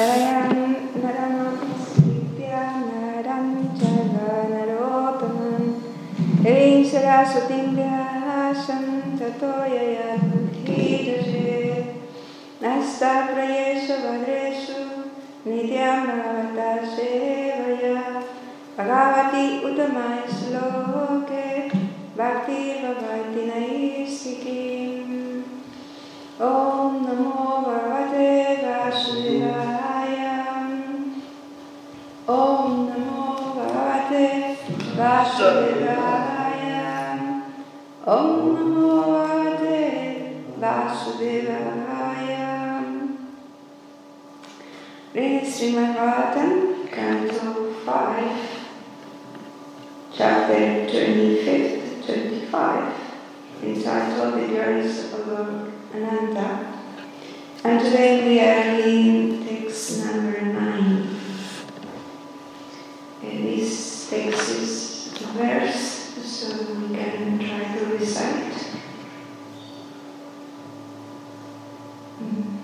रं नरम दीत्या नरं जगा नरोत्मन् ऐं सरास्वति व्यासं नस्ताप्रयेषु भरेषु नित्या भगवता सेवया भगवति उत्तमाय श्लोके भक्ति भगवति नैश्चिकीम् Om Namo Bhagavate Vasudevaya. Om Namo Bhagavate Om Namo Bhagavate Vasudevaya. Read Srimad Bhagavatam, Canto 5, Chapter 25th, 25, entitled The Journeys of Lord Ananta. And today we are reading text number 9. And this text is a verse, so we can try to recite. Mm.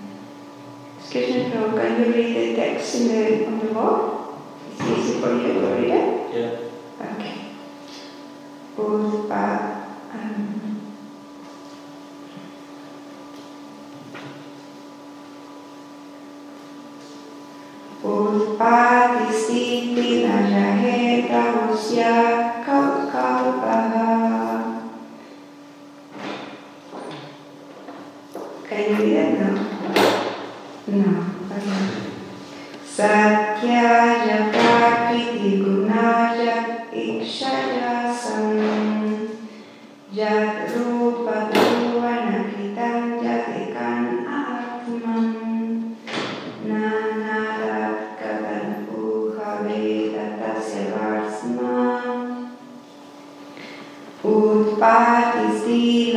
Excuse me, Prabhu, can you read the text in the, on the wall? It's easy for you to read it? Yeah. Okay. Urpa, um, Urpadisiti najaheta usya kalkalpaha. Can you read it now? No. Okay. Satyaya prakriti Utpati sila jaheta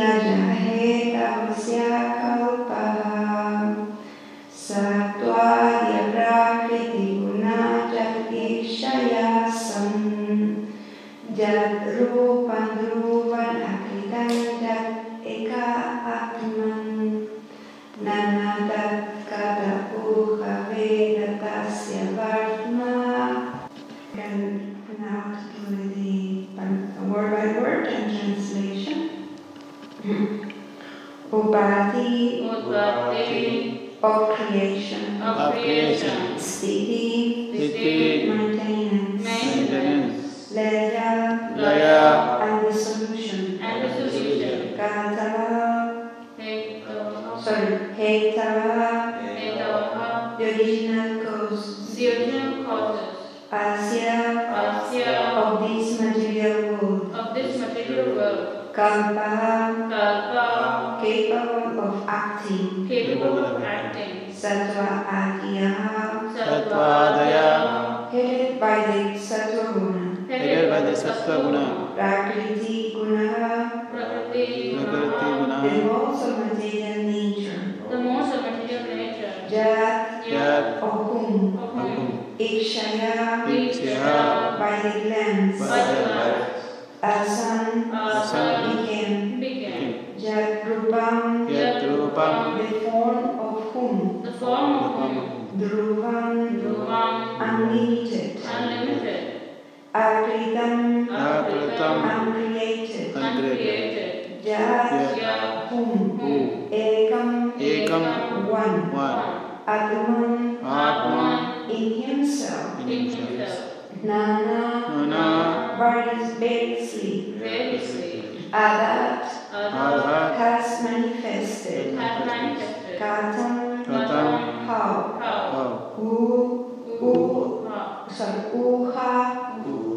Nana, Nana, various variously, variously, Adat, Adha, Adha, has manifested, has manifested, Katam, Katam, how, how, how, who, who, sorry, Uha,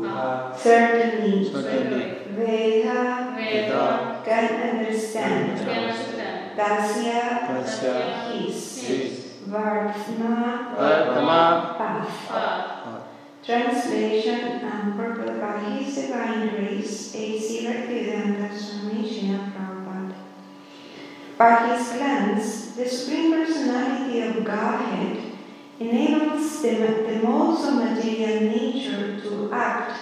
how, certainly, certainly, Veda, Veda, can understand, can understand, Dasya, Tasya, his, His, Vartma, Vartama, path. path, Translation and purport by His Divine Grace, a A.C. Bhaktivedanta Swami Srila Prabhupada. By His glance, the Supreme Personality of Godhead enables the, the modes of material nature to act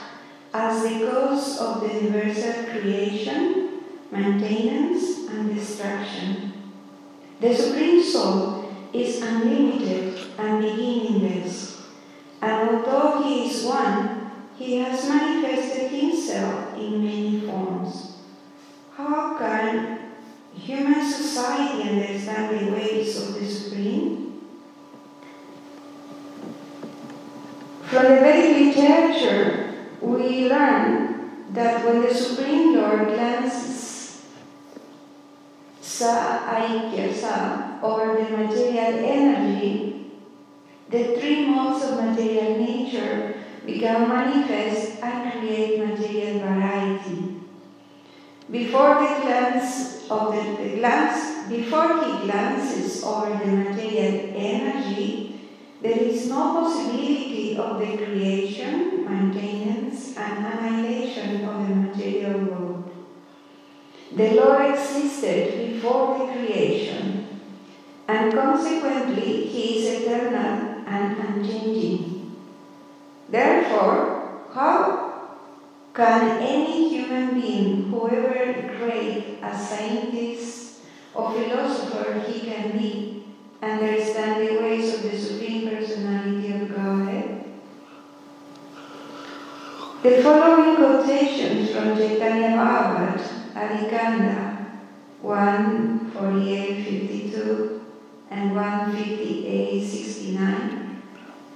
as the cause of the universal creation, maintenance, and destruction. The Supreme Soul is unlimited and beginningless, and although He is one, He has manifested Himself in many forms. How can human society understand the ways of the Supreme? From the Vedic literature, we learn that when the Supreme Lord glances sa over the material energy, the three modes of material nature become manifest and create material variety. Before the glance of the, the glance, before he glances over the material energy, there is no possibility of the creation, maintenance, and annihilation of the material world. The Lord existed before the creation, and consequently, He is eternal and unchanging. Therefore, how can any human being, whoever great a scientist or philosopher he can be, understand the ways of the Supreme Personality of Godhead? The following quotations from Chaitanya Bhagavat, Adhikanda 148.52 and 158.69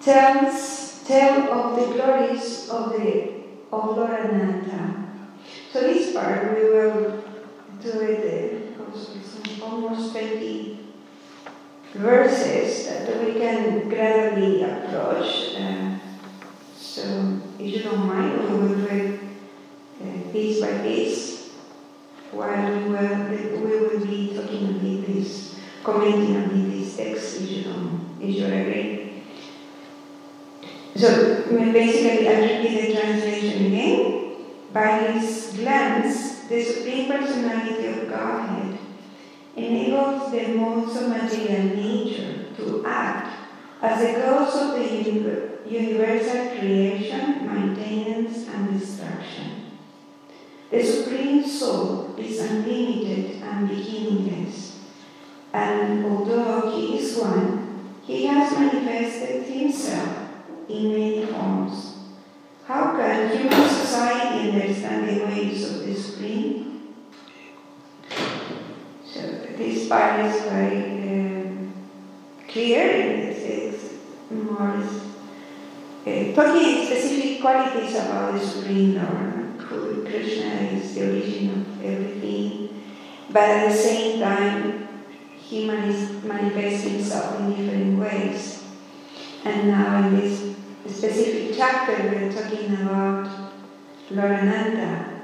tells tell of the glories of the of Lord Ananta. So this part we will do it uh, almost 20 verses that we can gradually approach. Uh, so if you don't mind, we will do it uh, piece by piece while we will, we will be talking about this, commenting on this text if you don't, if you agree. So basically, I repeat the translation again. By his glance, the Supreme Personality of Godhead enables the modes of material nature to act as the cause of the universal creation, maintenance, and destruction. The Supreme Soul is unlimited and beginningless, and although He is one, He has manifested Himself in many forms. How can human society understand the ways of the Supreme? So this part is very um, clear and it's, more uh, talking specific qualities about the Lord, who Krishna is the origin of everything, but at the same time he manifests himself in different ways. And now in this specific chapter we're talking about Lord Ananta.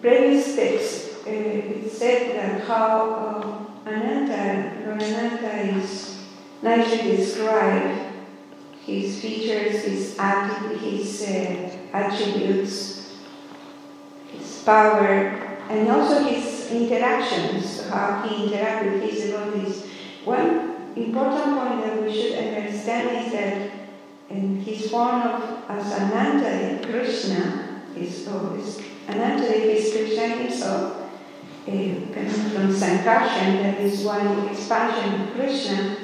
Previous text, uh, it said that how uh, Ananta, Lord Ananta is nicely described, his features, his, atti- his uh, attributes, his power, and also his interactions, how he interacts with his devotees. One important point that we should understand is that in his form of as Ananta Krishna, his, oh, his Ananta is Krishna himself, uh, coming from Sankarshan, that is one expansion of Krishna.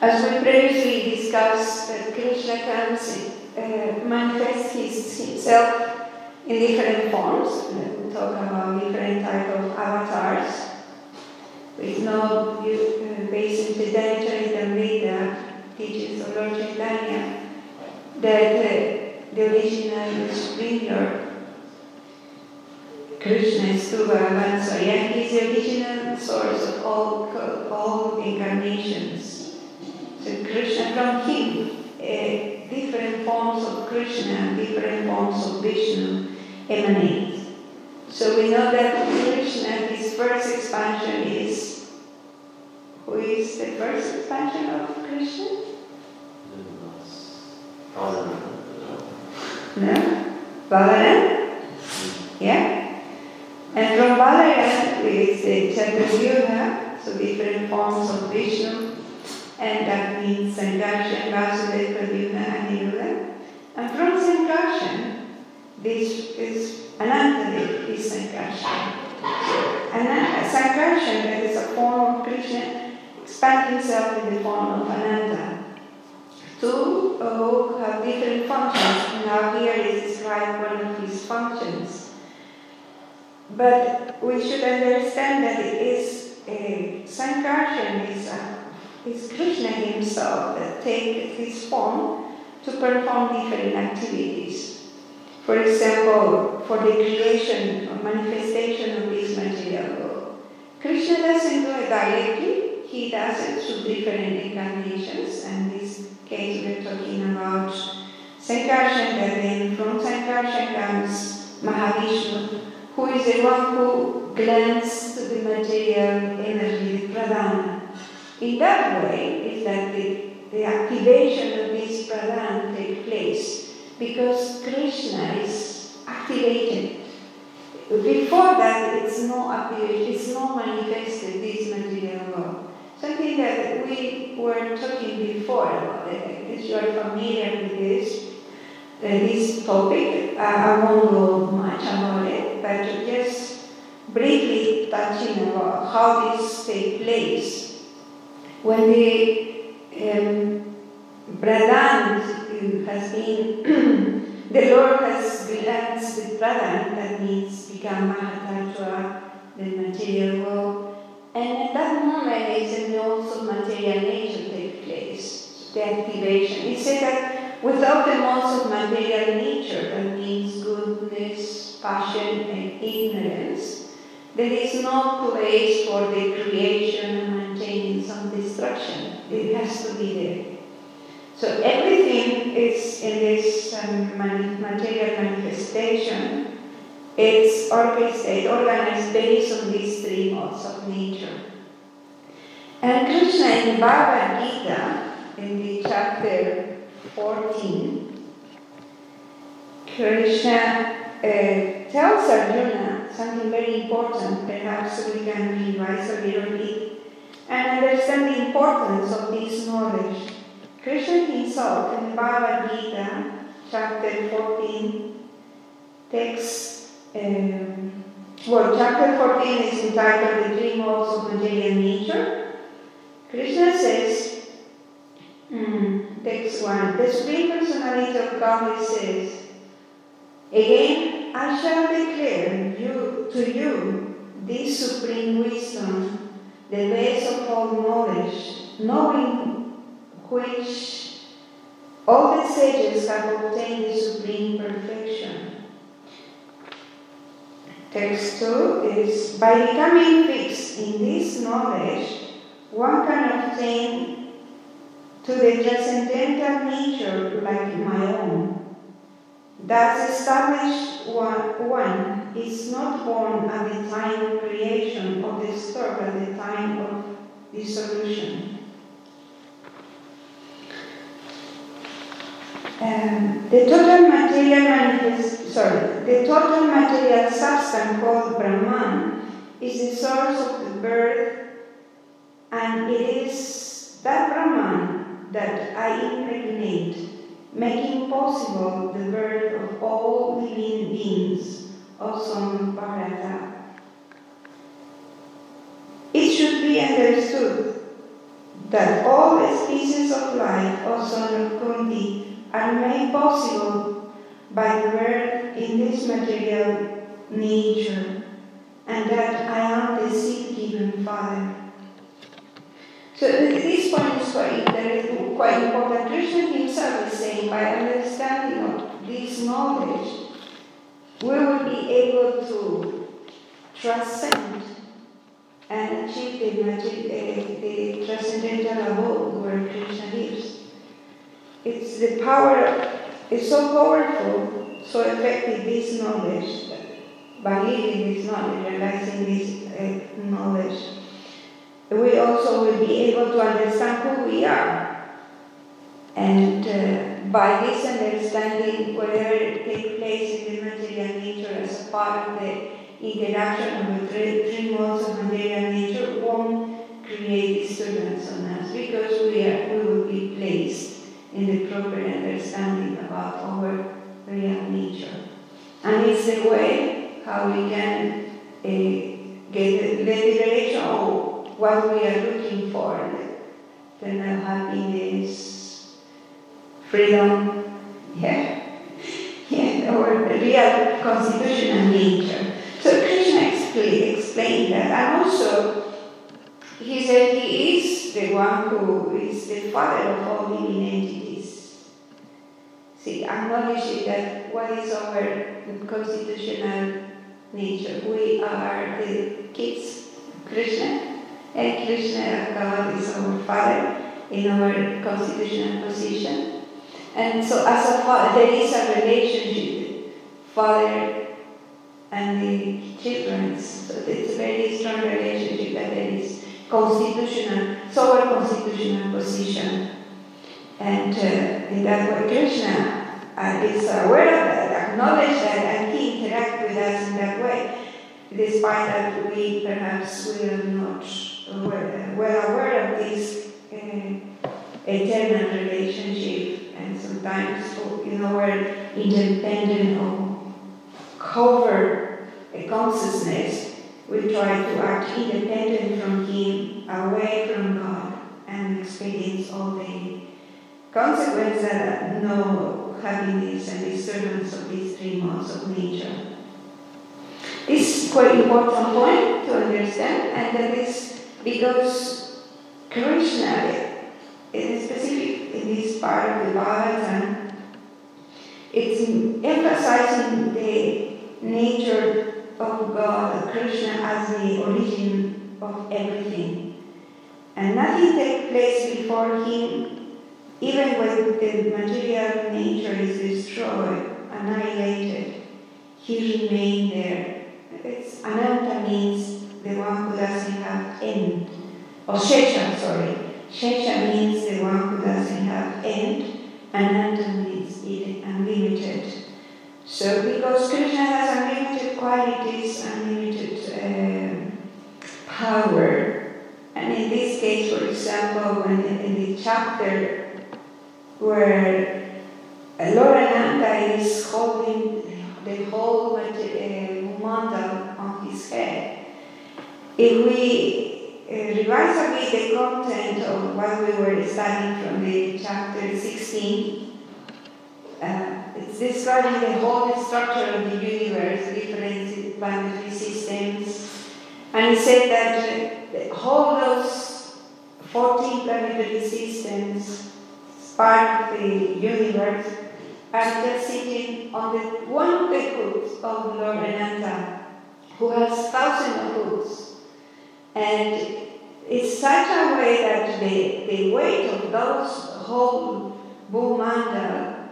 As we previously discussed, that Krishna comes, uh, manifests his, himself in different forms. We talk about different type of avatars. With no uh, Vedanta Tamrita teaches of Lord Chaitanya that uh, the original Lord Krishna is Tuva Vansaya, he is the original source of all, all incarnations. So Krishna from him, uh, different forms of Krishna, different forms of Vishnu emanate. So we know that Krishna, his first expansion is, who is the first expansion of Krishna? No? Balaram? Yeah? And from Balaram is the Chaturvyuha, so different forms of Vishnu, and that means Sankarshan, Vasudeva, Pradyumna, and Niruddha. And from Sankarshan, this is Anantadev is Sankarshan. And Sankarshan, that is a form of Krishna, expand himself in the form of Ananta. Two who have different functions. And now here is described one of his functions. But we should understand that it is a Sankarshan is, a, is Krishna himself that takes his form to perform different activities. For example, for the creation or manifestation of this material world. Krishna doesn't do it directly, he does it through different incarnations, and this case we're talking about Sankarshan, and then from Sankarshan comes Mahavishnu, who is the one who glance to the material energy, the pradhana. In that way, is that the, the activation of this pradhana takes place because Krishna is activated. Before that, it's no activation, it's no manifested this material world. Something that we were talking before about it. If you are familiar with this, this topic, I won't go much about it, but just briefly touching about how this takes place. When the um, Pradhan has been, the Lord has glanced the Pradhan, that means become Mahatattva, the material world, and at that moment is of material nature take place, the activation. He said that without the laws of material nature, that means goodness, passion, and ignorance, there is no place for the creation and maintaining some destruction. It has to be there. So everything is in this um, material manifestation. It's orchestrated, organized based on these three modes of nature. And Krishna in Bhagavad Gita, in the chapter 14, Krishna uh, tells Arjuna something very important, perhaps we can revise a little bit, and understand the importance of this knowledge. Krishna himself in Bhagavad Gita, chapter 14, takes, um, well, chapter 14 is entitled The Three Modes of Material Nature. Krishna says, mm, text 1, the Supreme Personality of Godhead says, Again, I shall declare you, to you this supreme wisdom, the base of all knowledge, knowing which all the sages have obtained the supreme perfection. Text 2 is By becoming fixed in this knowledge, one can obtain to the transcendental nature like my own. Thus established one, one is not born at the time of creation or disturbed at the time of dissolution. Um, the total material manifest, sorry, the total material substance called Brahman is the source of the birth, and it is that Brahman that I impregnate, making possible the birth of all living beings, also of Bharata. It should be understood that all species of life, also son of Kunti, are made possible by the birth in this material nature, and that I am the seed given Father. So this point is quite, quite important. Krishna himself is saying by understanding of this knowledge, we will be able to transcend and achieve the, the, the transcendental abode where Krishna lives. It's the power, it's so powerful, so effective, this knowledge, by living this knowledge, realizing this uh, knowledge, we also will be able to understand who we are. And uh, by this understanding, whatever takes place in the material nature as part of the interaction of the three, three modes of material nature won't create disturbance on us because we, are, we will be placed in the proper understanding about our real nature. And it's the way how we can uh, get the liberation of what we are looking for know, happiness, freedom, yeah, yeah, or the real constitutional nature. So Krishna expl- explained that, and also he said he is the one who is the father of all living entities. See, acknowledging that what is our constitutional nature? We are the kids, Krishna, and Krishna, God, is our father in our constitutional position. And so, as a father, there is a relationship, father and the children. So it's a very strong relationship that there is constitutional, so our constitutional position. And uh, in that way, Krishna uh, is aware of that, acknowledge that, and he interacts with us in that way, despite that we perhaps we are not well aware of this uh, eternal relationship, and sometimes you know we're independent or cover a consciousness. We try to act independent from Him, away from God, and experience all the consequences that no happiness and disturbance of these three modes of nature. This is quite important point to understand, and that is because Krishna, in specific in this part of the Bhagavatam, it's emphasizing the nature of God, Krishna as the origin of everything. And nothing takes place before him, even when the material nature is destroyed, annihilated, he remained there. It's, Ananta means the one who doesn't have end. Or Shesha, sorry. Shesha means the one who doesn't have end. Ananta means unlimited. So, because Krishna has unlimited qualities, unlimited uh, power, and in this case, for example, when in the chapter where Lord Ananta is holding the whole uh, mandal on his head, if we uh, revise a bit the content of what we were studying from the chapter 16, uh, it's describing the whole structure of the universe, different planetary systems, and it said that all those 14 planetary systems, part of the universe, are just sitting on the one of the hoods of Lord Ananta, who has thousands of hoods. And it's such a way that the, the weight of those whole Bhumanda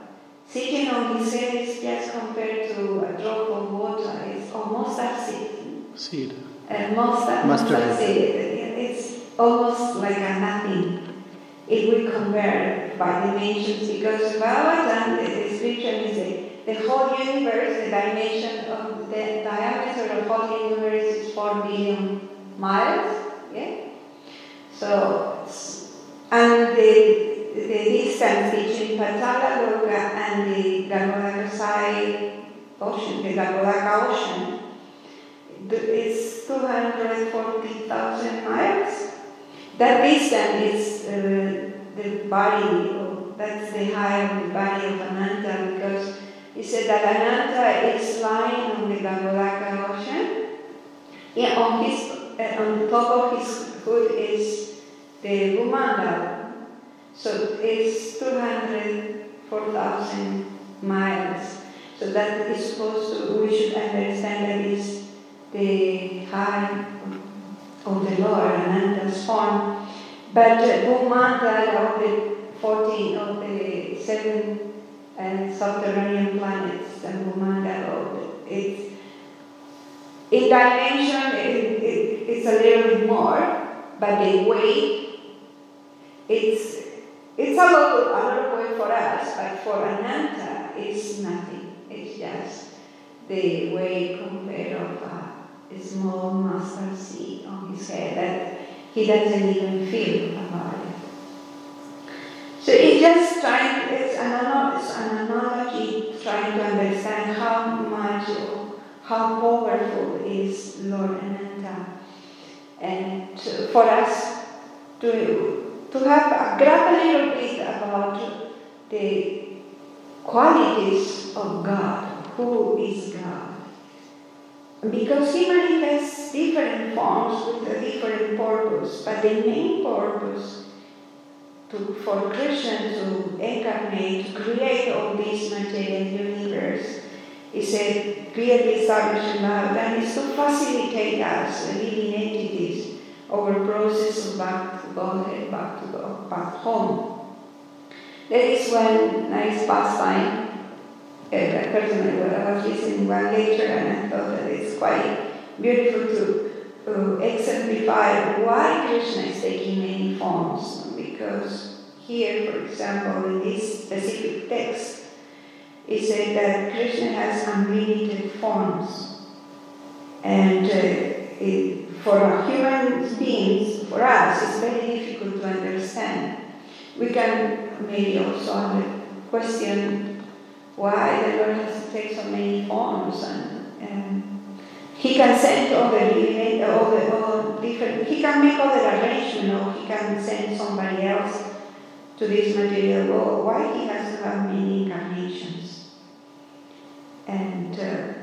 sitting on his head is just compared to a drop of water. It's almost as seed. Seed. And most seed. It's almost like a nothing if we compare by dimensions because Bhagavatam, the description is the, the whole universe, the dimension of the diameter of the whole universe is 4 billion miles. Yeah? So, and the, the distance between Patala Loka and the Garbhodakasai ocean, the Garbhodaka ocean, is 240,000 miles. That distance is uh, the body, of, that's the the body of Ananta because he said that Ananta is lying on the Gangolaka ocean. Yeah, on his uh, on the top of his hood is the Bhumanda. So it's 204,000 miles. So that is supposed to, we should understand that is the height of the Lord, Ananta's form. But uh, Bhumanda of the 14 of the seven uh, subterranean planets, and Bhumanda of the, it's in dimension, it, it, it's a little bit more, but the weight, it's it's a lot, a lot of weight for us, but for Ananta, it's nothing. It's just the weight compared of a small mustard seed on his head he doesn't even feel about it. So it's just trying, it's an, anal- it's an analogy trying to understand how much, how powerful is Lord Ananta. And for us to, to have a grab a little bit about the qualities of God. Who is God? Because He manifests different forms with a different purpose, but the main purpose to, for Krishna to incarnate, to create all this material universe, is a clearly established in Bhagavatam, is to facilitate us, living entities, our process of back to Godhead, back to God, back home. There is one nice pastime. Uh, personally, I was listening one lecture and I thought that quite beautiful to uh, exemplify why Krishna is taking many forms. Because here, for example, in this specific text, it said that Krishna has unlimited forms. And uh, it, for human beings, for us, it's very difficult to understand. We can maybe also question why the Lord has to take so many forms and, and he can send other all the all different he can make other arrangement or he can send somebody else to this material world. Why he has to have many incarnations? And uh,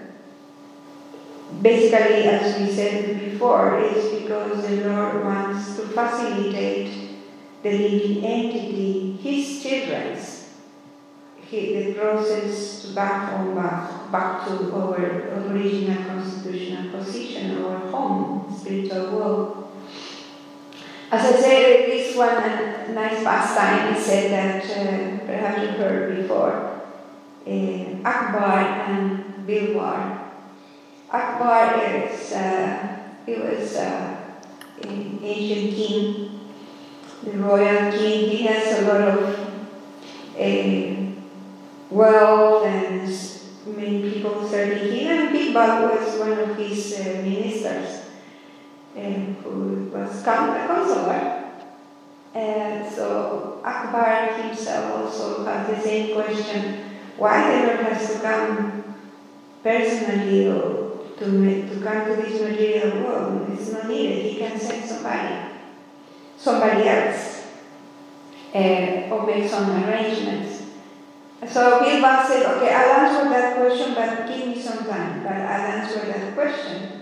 basically, as we said before, it's because the Lord wants to facilitate the living entity, his children's, the process to back on back, back to our original constitutional position, our home, spiritual world. As I said, this one a nice pastime is said that uh, perhaps you heard before. Uh, Akbar and Bilbar. Akbar is uh, he was uh, an ancient king, the royal king. He has a lot of uh, wealth and many people serving him. And Bilbar was one of his uh, ministers um, who was a counselor. And so Akbar himself also had the same question why the Lord has to come personally or to, to come to this material world. It's not needed. He can send somebody, somebody else, uh, or make some arrangements. So Bilbao said, okay, I'll answer that question, but give me some time, but I'll answer that question.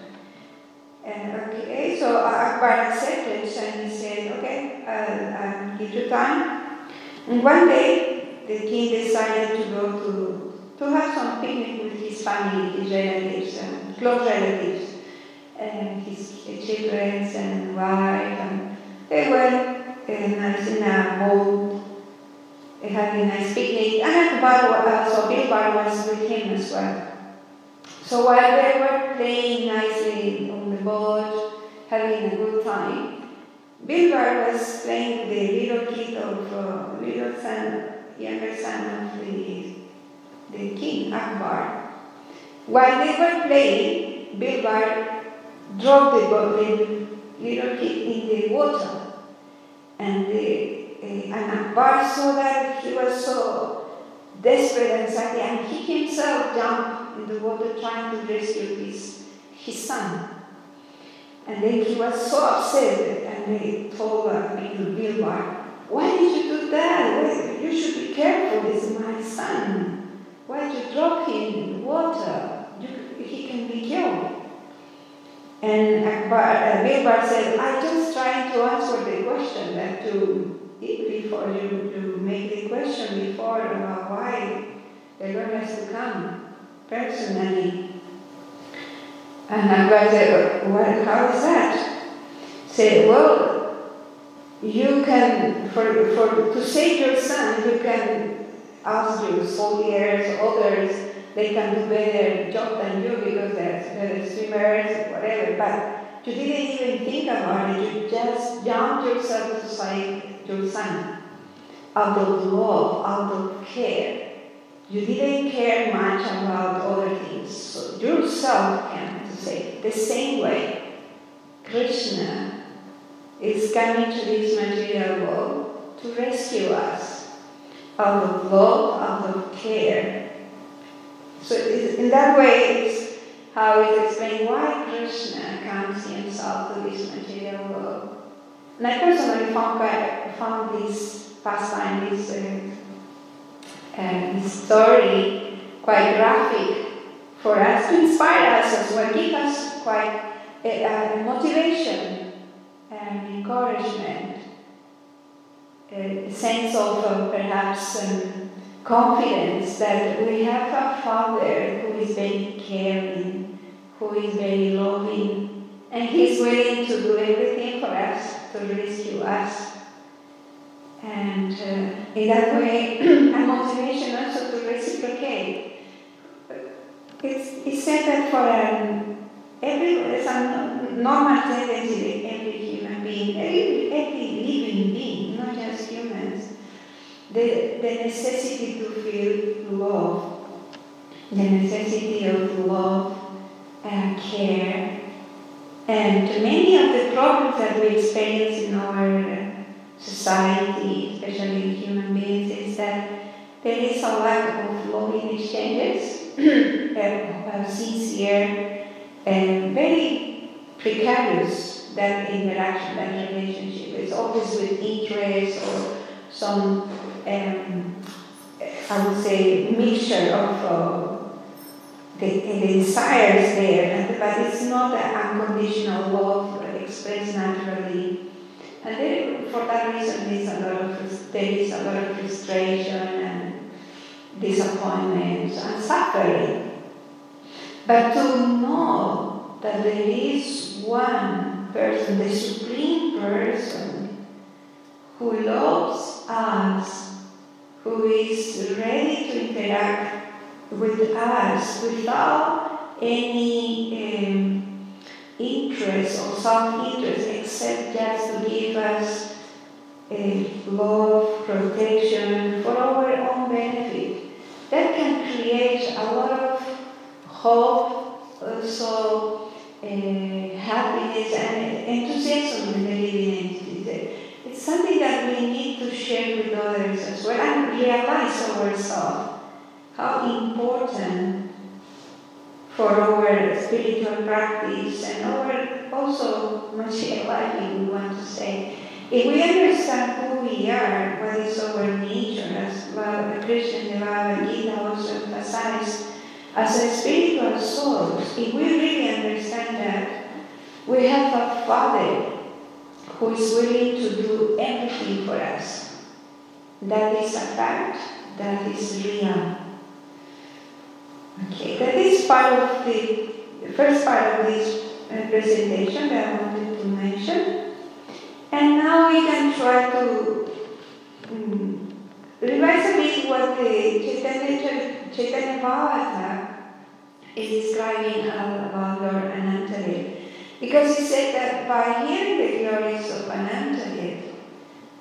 And okay, so Akbar accepted and he said, okay, I'll, I'll give you time. And one day, the king decided to go to, to have some picnic with his family, his relatives, and close relatives, and his children and wife. And they went uh, nice in a boat, having a nice picnic. And Akbar, uh, so Bilbar was with him as well. So while they were playing nicely on the boat, having a good time, Bilbar was playing the little kid of uh, little son, younger son of the, the king, Akbar. While they were playing, Bilbar dropped the, the little kid in the water. And, the, uh, and Akbar saw that he was so desperate and sad, and he himself jumped in the water trying to rescue his, his son. And then he was so upset and they told uh, Bilbar, why did you do that? You should be careful, this is my son. Why did you drop him in the water? You, he can be killed. And Akbar, uh, said, I just trying to answer the question that to before you, to make the question before about why the Lord has to come personally. And I'm going to say, well, how is that? Say, well, you can, for, for to save your son, you can ask your soldiers, others, they can do better job than you because they're better swimmers, whatever. But you didn't even think about it. You just jumped yourself to save your son out of love, out of care. You didn't care much about other things. So yourself can say. The same way, Krishna is coming to this material world to rescue us out of love, out of care. So in that way, how it why Krishna comes himself to this material world. And I personally found, found this pastime, this, uh, uh, this story quite graphic for us to inspire us as well, give us quite a, a motivation and encouragement, a sense of uh, perhaps um, confidence that we have a Father who is very caring, who is very loving, and He's willing to do everything for us to rescue us. And uh, in that way, a motivation also to reciprocate. It's, it's said that for um, every, a normal tendency every human being, every, every living being, not just humans, the, the necessity to feel love, the necessity of love and care. And many of the problems that we experience in our society, especially human beings, is that there is a lack of loving exchanges, uh, sincere and very precarious that interaction, that relationship. It's always with interest or some, um, I would say, mixture of uh, the, the desires there, but it's not an unconditional love expressed naturally. And then for that reason, there's a lot of there is a lot of frustration and disappointment and suffering. But to know that there is one person, the supreme person, who loves us, who is ready to interact with us without any um, interest or self-interest except just to give us uh, love, protection for our own benefit. That can create a lot of hope, also uh, happiness and enthusiasm in the living something that we need to share with others as well and realize ourselves how important for our spiritual practice and our also Mashiach life, we want to say. If we understand who we are, what is our nature, as well, Krishna Bhagavad Gita also emphasized, as a spiritual souls, if we really understand that, we have a Father who is willing to do everything for us. That is a fact, that is real. Okay, that is part of the, the first part of this uh, presentation that I wanted to mention. And now we can try to um, revise a bit what the Chaitanya, Chaitanya Bhagavata is describing about Lord Anantadev. Because he said that by hearing the glories of Anantadev,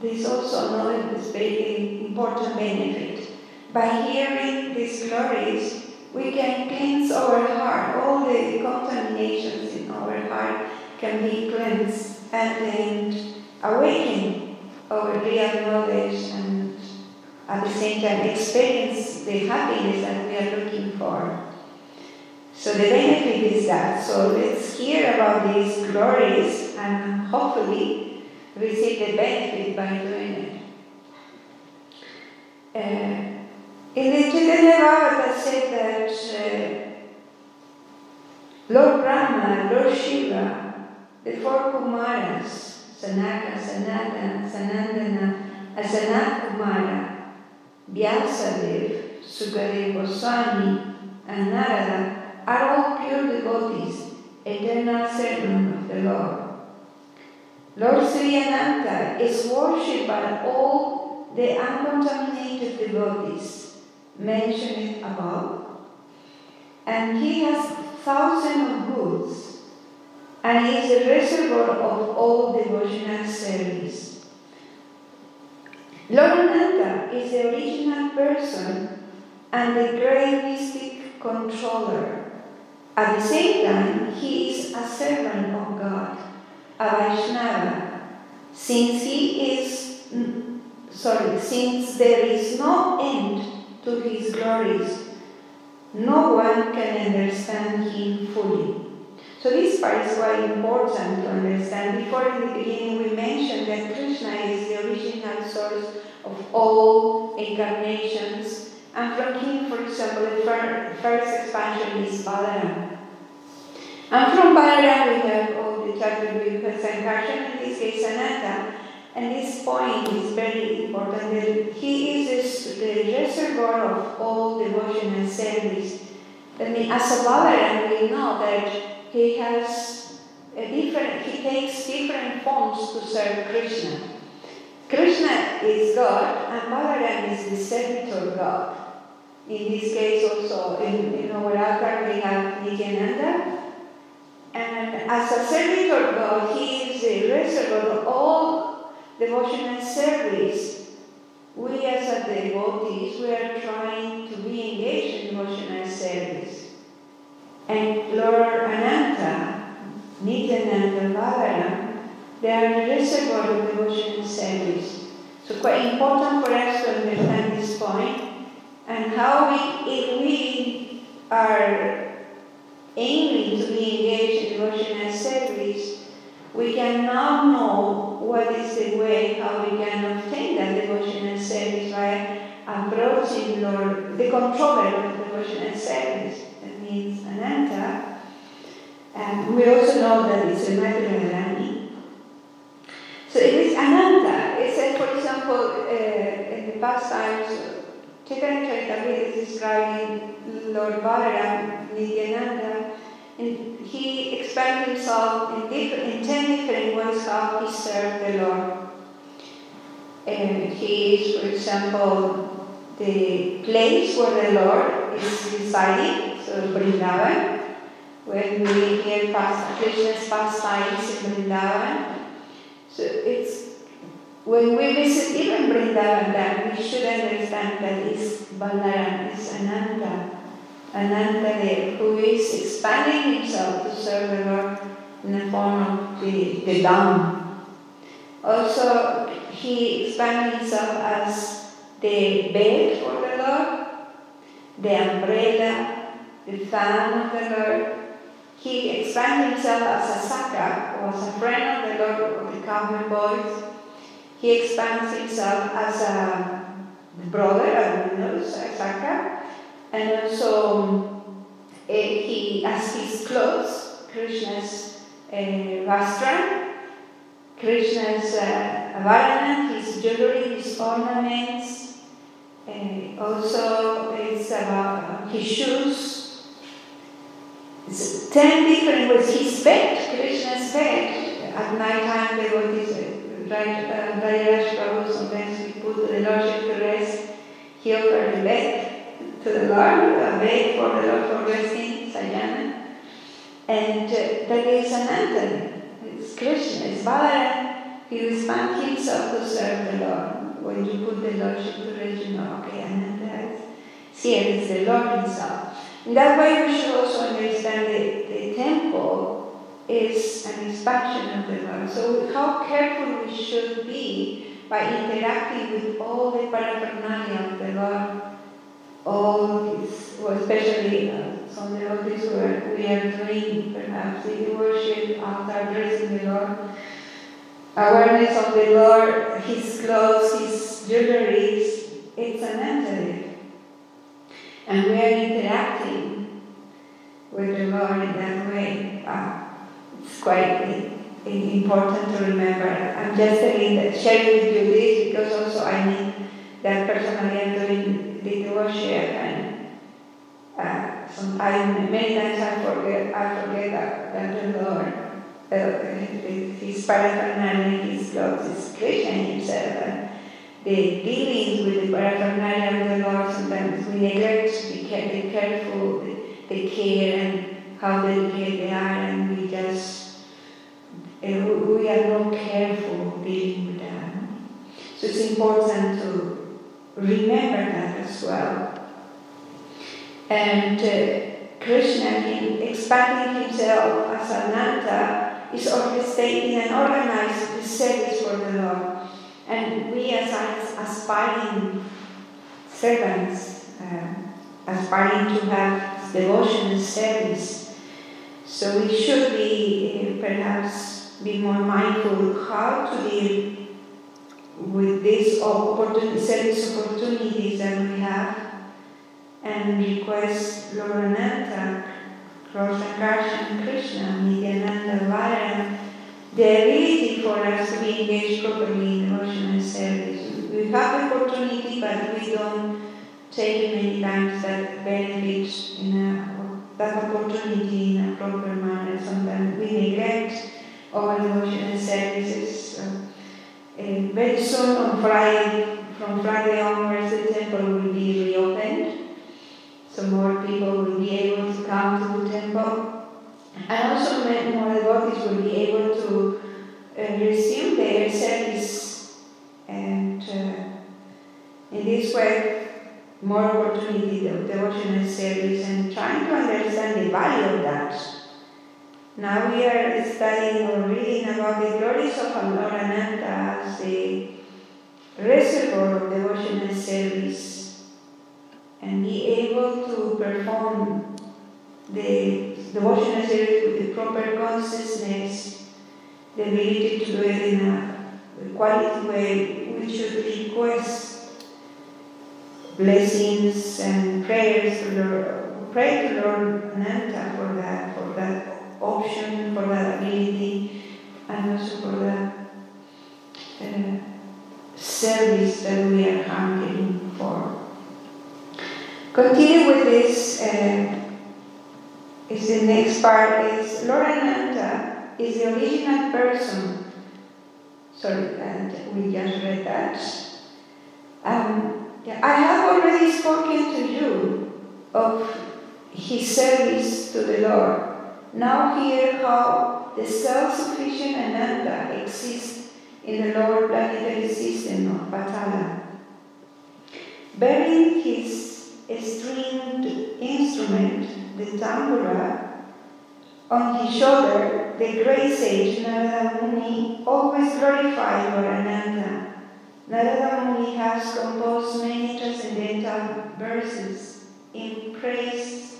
there is also another very important benefit. By hearing these glories, we can cleanse our heart. All the contaminations in our heart can be cleansed and then awaken our real knowledge and at the same time experience the happiness that we are looking for. So the benefit is that. So let's hear about these glories and hopefully receive the benefit by doing it. Uh, in the Chaitanya Bhagavata said that uh, Lord Brahma, Lord Shiva, the four Kumaras, Sanaka, Sanatana, Sanandana, and Sanat Kumara, Vyasadev, Sukadeva Goswami, and Narada are all pure devotees, eternal servants of the Lord. Lord Sri Ananta is worshipped by all the uncontaminated devotees mentioned above, and he has thousands of goods, and he is a reservoir of all devotional service. Lord Ananta is the original person and the great mystic controller. At the same time, he is a servant of God, a Vaishnava, since he is, mm, sorry, since there is no end to his glories. No one can understand him fully. So this part is quite important to understand. Before in the beginning we mentioned that Krishna is the original source of all incarnations. From him, for example, the first expansion is Balaram. And from Balaram we have all the Chaturvyuha Sankarshan, in this case Sanata. And this point is very important that he is the reservoir of all devotion and service. I mean, as a Balaram, we know that he has a different, he takes different forms to serve Krishna. Krishna is God and Balaram is the servitor God. In this case also, in, in our altar we have Nityananda. And as a servitor God, he is the reservoir of all devotion and service. We as a devotees, we are trying to be engaged in devotion and service. And Lord Ananta, Nityananda, Balaram, they are the reservoir of devotion and service. So quite important for us to understand this point and how we, if we are aiming to be engaged in devotion and service, we can now know what is the way how we can obtain that devotion and service by approaching Lord, the controller of devotion and service. That means Ananta. And we also know that it's a Madhurarani. So it is Ananta. It said, for example, uh, in the past times, Chaitanya is describing Lord Balaram, Nityananda, and he explained himself in, different, in ten different ways how he served the Lord. And he is, for example, the place where the Lord is residing, so Vrindavan, when we hear past, Krishna's pastimes in Vrindavan. So it's when we visit even Vrindavan, then we should understand that is Balaram, Ananta, Ananta there, who is expanding himself to serve the Lord in the form of the, the Dham. Also, he expanded himself as the bed for the Lord, the umbrella, the fan of the Lord. He expanded himself as a Saka, or as a friend of the Lord, or the cowboy boys. He expands himself as a brother, as Saka, and also uh, he, as his clothes, Krishna's uh, Vastra, Krishna's uh, his jewelry, his ornaments, uh, also it's about his shoes. It's ten different ways. His bed, Krishna's bed. At night time, devotees, uh, Rajaraj Prabhu, sometimes we put the Lordship to rest. He offered the bed to the Lord, a bed for the Lord for resting, Sayana. And uh, that is an. It's Krishna, it's Balaram. He respond himself to serve the Lord. When you put the Lordship to rest, you know, okay, and that's here is the Lord Himself. In that way, we should also understand that the temple is an expansion of the Lord. So, how careful we should be by interacting with all the paraphernalia of the Lord, all this, well, especially uh, some devotees where we are doing perhaps the worship after dressing the Lord awareness of the Lord, His clothes, His jewelry, it's an entity. And we are interacting with the Lord in that way. Uh, it's quite important to remember. I'm just telling sharing with you this because also I need that personally I'm doing the worship and uh, some, I, many times I forget I forget that, that the Lord uh, his paraphernalia, his clothes, his Krishna himself, and the dealings with the paraphernalia of the Lord, sometimes we neglect to be care, careful, the, the care and how delicate they are, and we just, uh, we are not careful dealing with them. So it's important to remember that as well. And uh, Krishna, in expanding himself as Ananta, is orchestrating and organizing the service for the Lord. And we, as aspiring servants, uh, aspiring to have devotion and service, So we should be uh, perhaps be more mindful how to deal with these opportunity, service opportunities that we have and request Lord Ananta, Rosakarshan Krishna, Nityananda Vara, the ability for us to be engaged properly in devotional service. We have the opportunity, but we don't take many times that benefit in a, that opportunity in a proper manner. Our devotional services. So, uh, very soon on Friday, from Friday onwards, the temple will be reopened. So more people will be able to come to the temple. And also more devotees will be able to uh, resume their service and uh, in this way more opportunity of devotional service and trying to understand the value of that. Now we are studying or reading about the glories of Lord Ananta as the reservoir of devotional service and be able to perform the devotional service with the proper consciousness, the ability to do it in a quality way, we should request blessings and prayers to Lord, pray to Lord Ananta for that, for that option, for that ability, and also for that uh, service that we are hungering for. Continue with this. Uh, is the next part is Ananta is the original person. Sorry, and we just read that. Um, I have already spoken to you of his service to the Lord. Now hear how the self-sufficient Ananta exists in the lower planetary system of Patala. Bearing his stringed instrument, the tambura, on his shoulder, the great sage Narada Muni always glorified Lord Ananta. Narada Muni has composed many transcendental verses in praise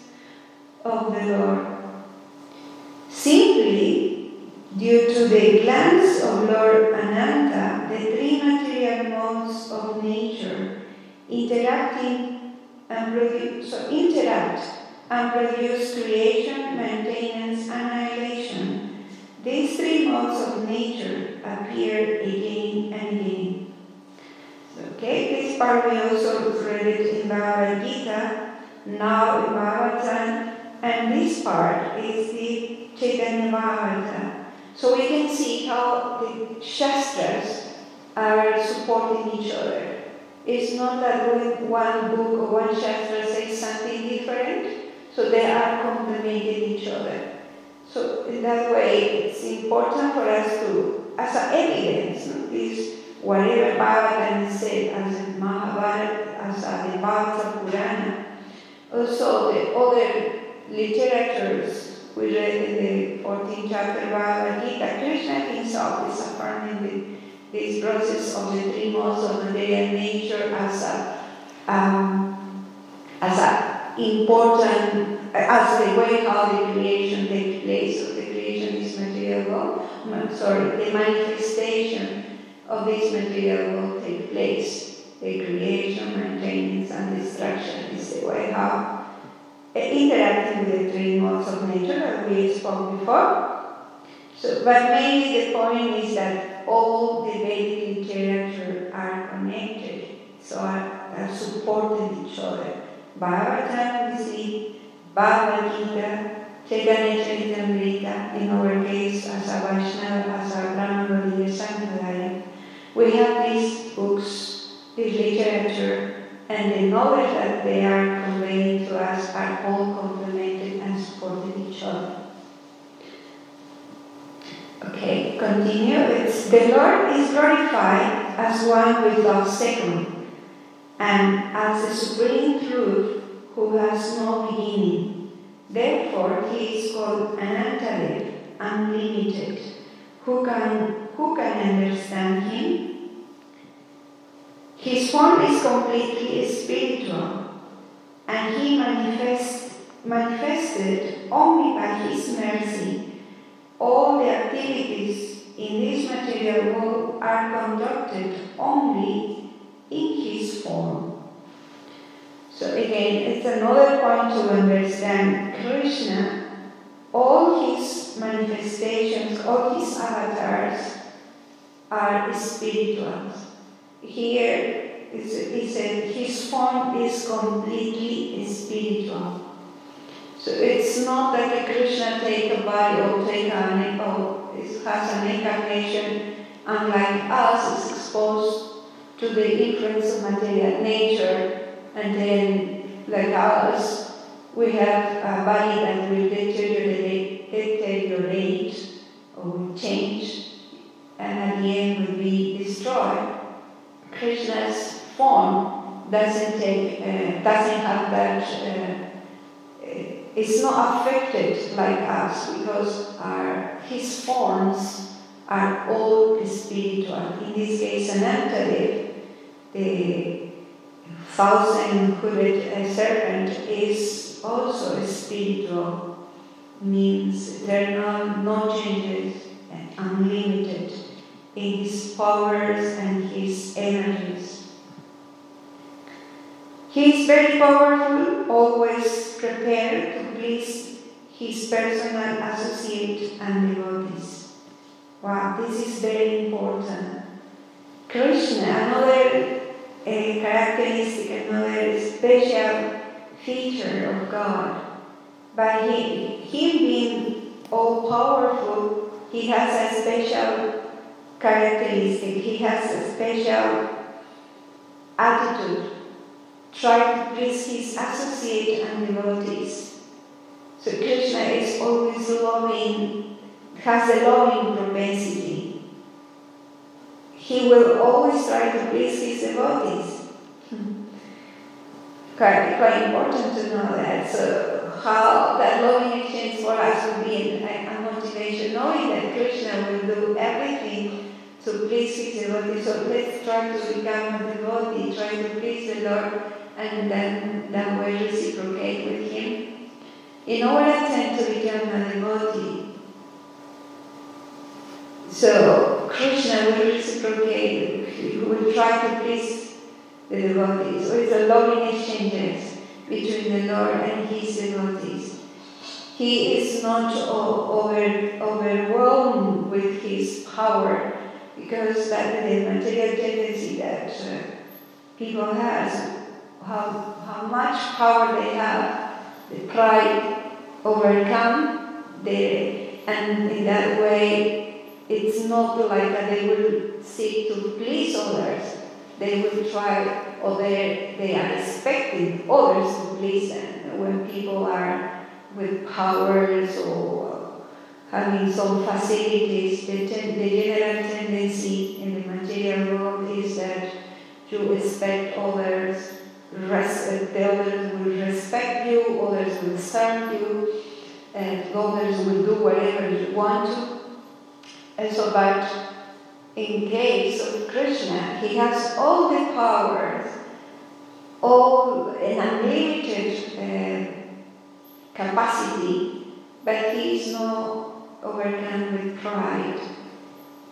of the Lord. Due to the glance of Lord Ananta, the three material modes of nature interacting and produce, so interact and produce creation, maintenance, annihilation. These three modes of nature appear again and again. Okay, this part we also read it in Bhagavad Gita, now in Bhagavatam, and this part is the Chaitanya. So we can see how the Shastras are supporting each other. It's not that one book or one Shastra says something different, so they are complementing each other. So in that way, it's important for us to, as an evidence, is whatever Bhagavatam is said as Mahabharata, as the Bhagavata Purana, also the other literatures we read in the 14th chapter of Bhagavad Gita, Krishna himself is affirming the, this process of the three modes of material nature as a um, as a important as the way how the creation takes place. So the creation is material world. Sorry, the manifestation of this material will take place. The creation, maintenance, and destruction is the way how interacting with three modes of nature that we spoke before. So, but mainly the point is that all the Vedic literature are connected, so are, supporting each other. Bhagavatam, we see Bhagavad Gita, Chaitanya Charitamrita, in our case as a Vaishnava, as a Brahma Sampradaya. We have these books, this literature, and the knowledge that they are conveying to us are all complemented and supporting each other. Okay, continue. It's the Lord is glorified as one without second, and as the supreme truth who has no beginning. Therefore, he is called Anantadev, unlimited. Who can, who can understand him? His form is completely spiritual, and he manifests, manifested only by His mercy, all the activities in this material world are conducted only in His form. So again, it's another point to understand Krishna, all his manifestations, all his avatars are spiritual. Here is a, his form is completely spiritual. So it's not that a Krishna take a body or take an or has an incarnation unlike us is exposed to the influence of material nature and then like ours we have a body that will deteriorate, deteriorate or will change and at the end will be destroyed. Krishna's form doesn't take, uh, doesn't have that, uh, it's not affected like us because our, his forms are all spiritual. In this case, Anantadev, the thousand hooded serpent, is also spiritual, means eternal, no changes, and unlimited in his powers and his energies. He is very powerful, always prepared to please his personal associate and devotees. Wow, this is very important. Krishna, another uh, characteristic, another special feature of God. By him, him being all powerful, he has a special characteristic, he has a special attitude. Try to please his associate and devotees. So Krishna is always loving, has a loving propensity. He will always try to please his devotees. Hmm. quite, quite important to know that. So how that loving exchange for us will be a, a motivation, knowing that Krishna will do everything to please his devotee. So let's try to become a devotee, try to please the Lord, and then that way reciprocate with him. In our attempt to become a devotee, so Krishna will reciprocate, he will try to please the devotees. So it's a loving exchanges between the Lord and his devotees. He is not over, overwhelmed with his power because that is the material tendency that uh, people has, how, how much power they have, the pride overcome, they, and in that way it's not like that they will seek to please others. They will try, or they, they are expecting others to please them. When people are with powers or having some facilities, the, ten, the general tendency in the material world is that you expect others, respect, the others will respect you, others will serve you, and others will do whatever you want to. And so, but in case of Krishna, he has all the powers, all an unlimited uh, capacity, but he is not overcome with pride.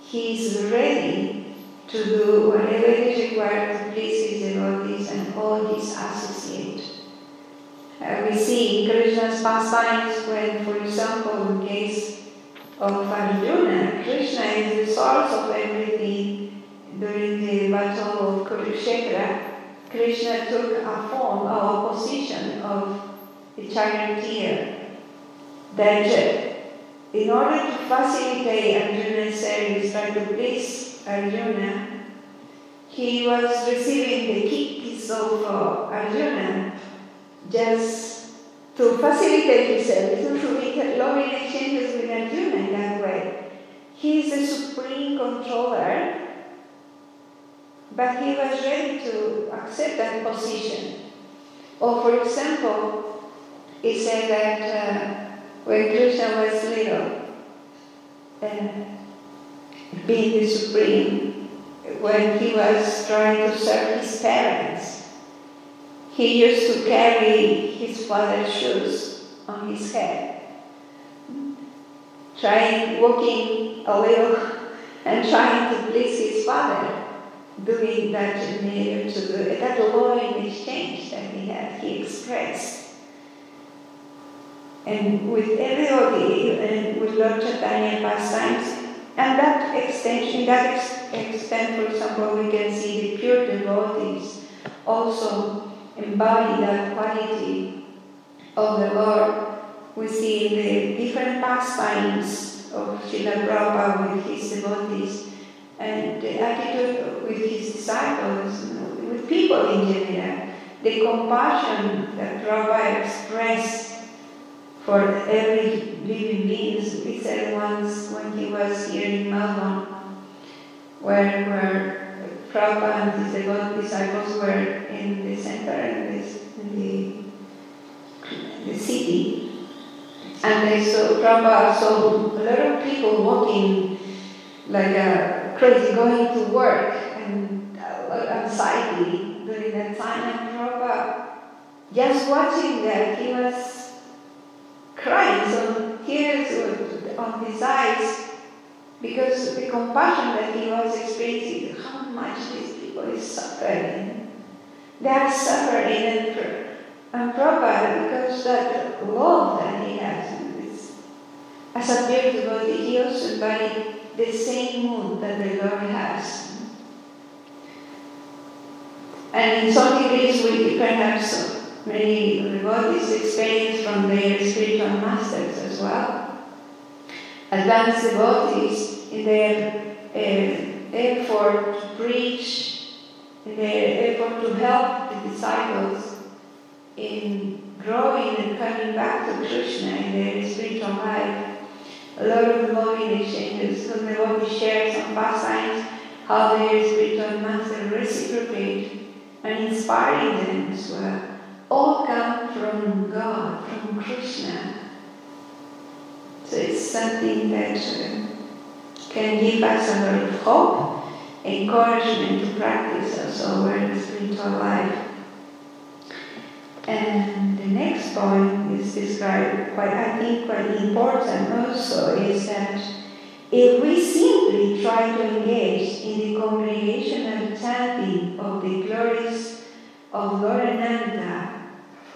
He is ready to do whatever is required to please his devotees and all his associates. Uh, we see in Krishna's pastimes when, for example, in the case of Arjuna, Krishna is the source of everything during the battle of Kurukshetra. Krishna took a form, a position of a charioteer that in order to facilitate Arjuna's service, try to please Arjuna, he was receiving the kicks of uh, Arjuna just to facilitate and to make loving exchanges with Arjuna in that way. He is the supreme controller, but he was ready to accept that position. Or, for example, he said that uh, when Krishna was little, uh, being the supreme, when he was trying to serve his parents, he used to carry his father's shoes on his head. Trying, walking a little and trying to please his father, doing that in order to the, that law in exchange that he had, he expressed. And with everybody, and with Lord Chaitanya pastimes, and that extension, that ex- extent, for example, we can see the pure devotees also embody that quality of the Lord. We see the different pastimes of Srila Prabhupada with his devotees and the attitude with his disciples, with people in general, the compassion that Prabhupada expressed for every living being. He said once when he was here in Melbourne, where, where Prabhupada and his devout disciples were in the center, in, this, in the, the city, and they saw Prabhupada saw a lot of people walking like uh, crazy, going to work and uh, anxiety during that time. And Prabhupada, just watching that, he was crying, so tears on his eyes because the compassion that he was experiencing, how much these people is suffering. They are suffering and, and Prabhupada, because that love that he has, is, as a pure devotee, he also by the same mood that the Lord has. And in some degrees, we perhaps many devotees experience from their spiritual masters as well. Advanced devotees in their uh, effort to preach, in their effort to help the disciples in growing and coming back to Krishna in their spiritual life. A lot of loving exchanges, some devotees share some pastimes, how their spiritual master reciprocate and inspiring them as well all come from God, from Krishna. So it's something that uh, can give us a lot of hope, encouragement to practice also our spiritual life. And the next point is described quite, I think, quite important also is that if we simply try to engage in the congregational chanting of the glories of Lord Ananta, the